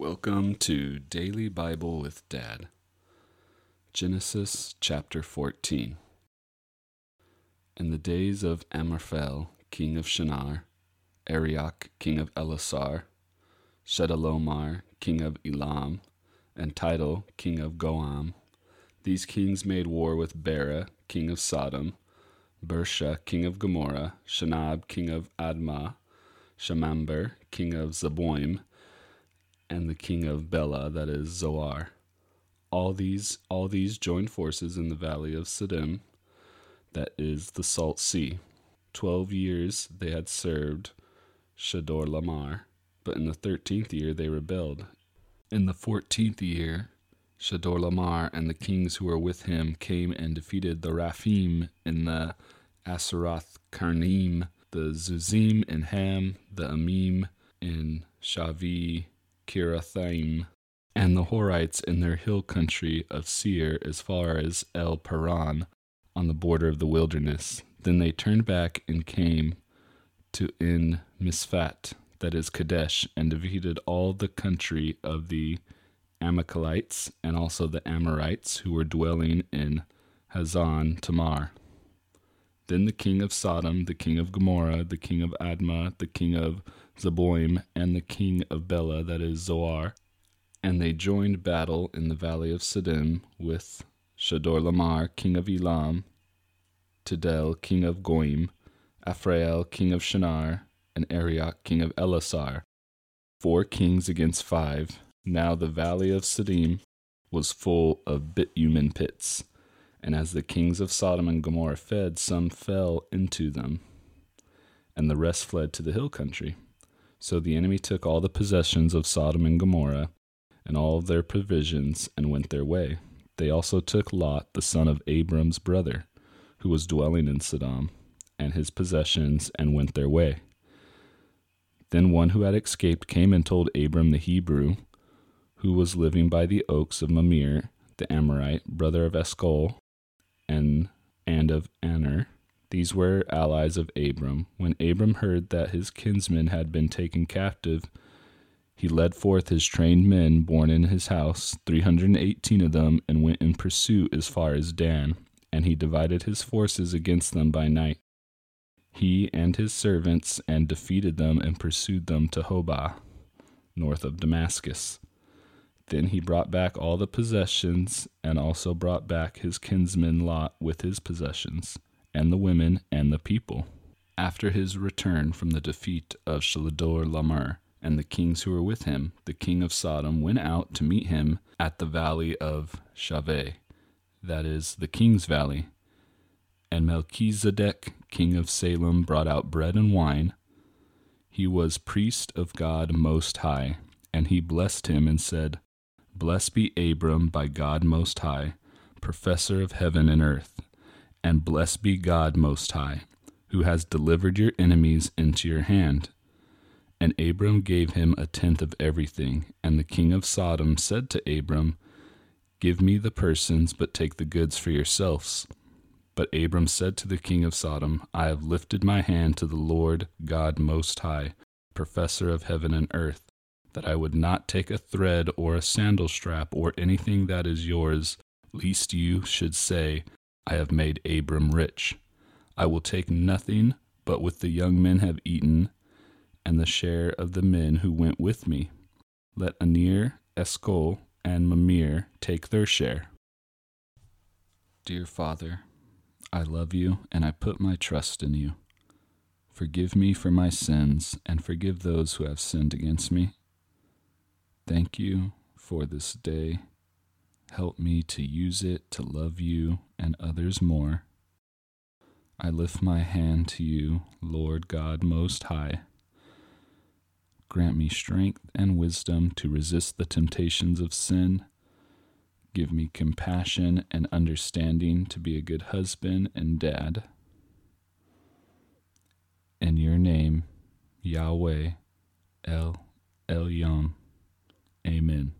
Welcome to Daily Bible with Dad. Genesis chapter 14. In the days of Amraphel, king of Shinar, Arioch, king of Ellasar, Chedorlaomer, king of Elam, and Tidal, king of Goiim, these kings made war with Bera, king of Sodom, Birsha, king of Gomorrah, Shinab, king of Admah, Shemeber, king of Zeboiim, and the king of Bela, that is Zoar. All these all these joined forces in the valley of Siddim, that is the Salt Sea. Twelve years they had served Chedorlaomer, but in the thirteenth year they rebelled. In the fourteenth year, Chedorlaomer and the kings who were with him came and defeated the Rephaim in the Asaroth Karnaim, the Zuzim in Ham, the Emim in Shaveh Kiriathaim, and the Horites in their hill country of Seir as far as El Paran on the border of the wilderness. Then they turned back and came to En Mishpat, that is Kadesh, and defeated all the country of the Amalekites and also the Amorites who were dwelling in Hazazon Tamar. Then the king of Sodom, the king of Gomorrah, the king of Admah, the king of Zeboiim, and the king of Bela, that is Zoar. And they joined battle in the valley of Siddim with Chedorlaomer, king of Elam, Tidal, king of Goiim, Amraphel, king of Shinar, and Arioch, king of Ellasar. Four kings against five. Now the valley of Siddim was full of bitumen pits and as the kings of Sodom and Gomorrah fed, some fell into them, and the rest fled to the hill country. So the enemy took all the possessions of Sodom and Gomorrah, and all their provisions, and went their way. They also took Lot, the son of Abram's brother, who was dwelling in Sodom, and his possessions, and went their way. Then one who had escaped came and told Abram the Hebrew, who was living by the oaks of Mamre, the Amorite, brother of Eshcol, and, and of Aner. These were allies of Abram. When Abram heard that his kinsmen had been taken captive, he led forth his trained men born in his house, 318 of them, and went in pursuit as far as Dan. And he divided his forces against them by night, he and his servants, and defeated them and pursued them to Hobah, north of Damascus. Then he brought back all the possessions, and also brought back his kinsman Lot with his possessions, and the women and the people. After his return from the defeat of Chedorlaomer and the kings who were with him, the king of Sodom went out to meet him at the valley of Shaveh, that is, the king's valley. And Melchizedek, king of Salem, brought out bread and wine. He was priest of God Most High, and he blessed him and said, Blessed be Abram by God Most High, professor of heaven and earth, and blessed be God Most High, who has delivered your enemies into your hand. And Abram gave him a tenth of everything. And the king of Sodom said to Abram, Give me the persons, but take the goods for yourselves. But Abram said to the king of Sodom, I have lifted my hand to the Lord God Most High, professor of heaven and earth that I would not take a thread or a sandal strap or anything that is yours, lest you should say, I have made Abram rich. I will take nothing but what the young men have eaten, and the share of the men who went with me. Let Aner, Eshcol, and Mamre take their share. Dear Father, I love you and I put my trust in you. Forgive me for my sins and forgive those who have sinned against me. Thank you for this day. Help me to use it to love you and others more. I lift my hand to you, Lord God Most High. Grant me strength and wisdom to resist the temptations of sin. Give me compassion and understanding to be a good husband and dad. In your name, Yahweh El Elyon. Amen.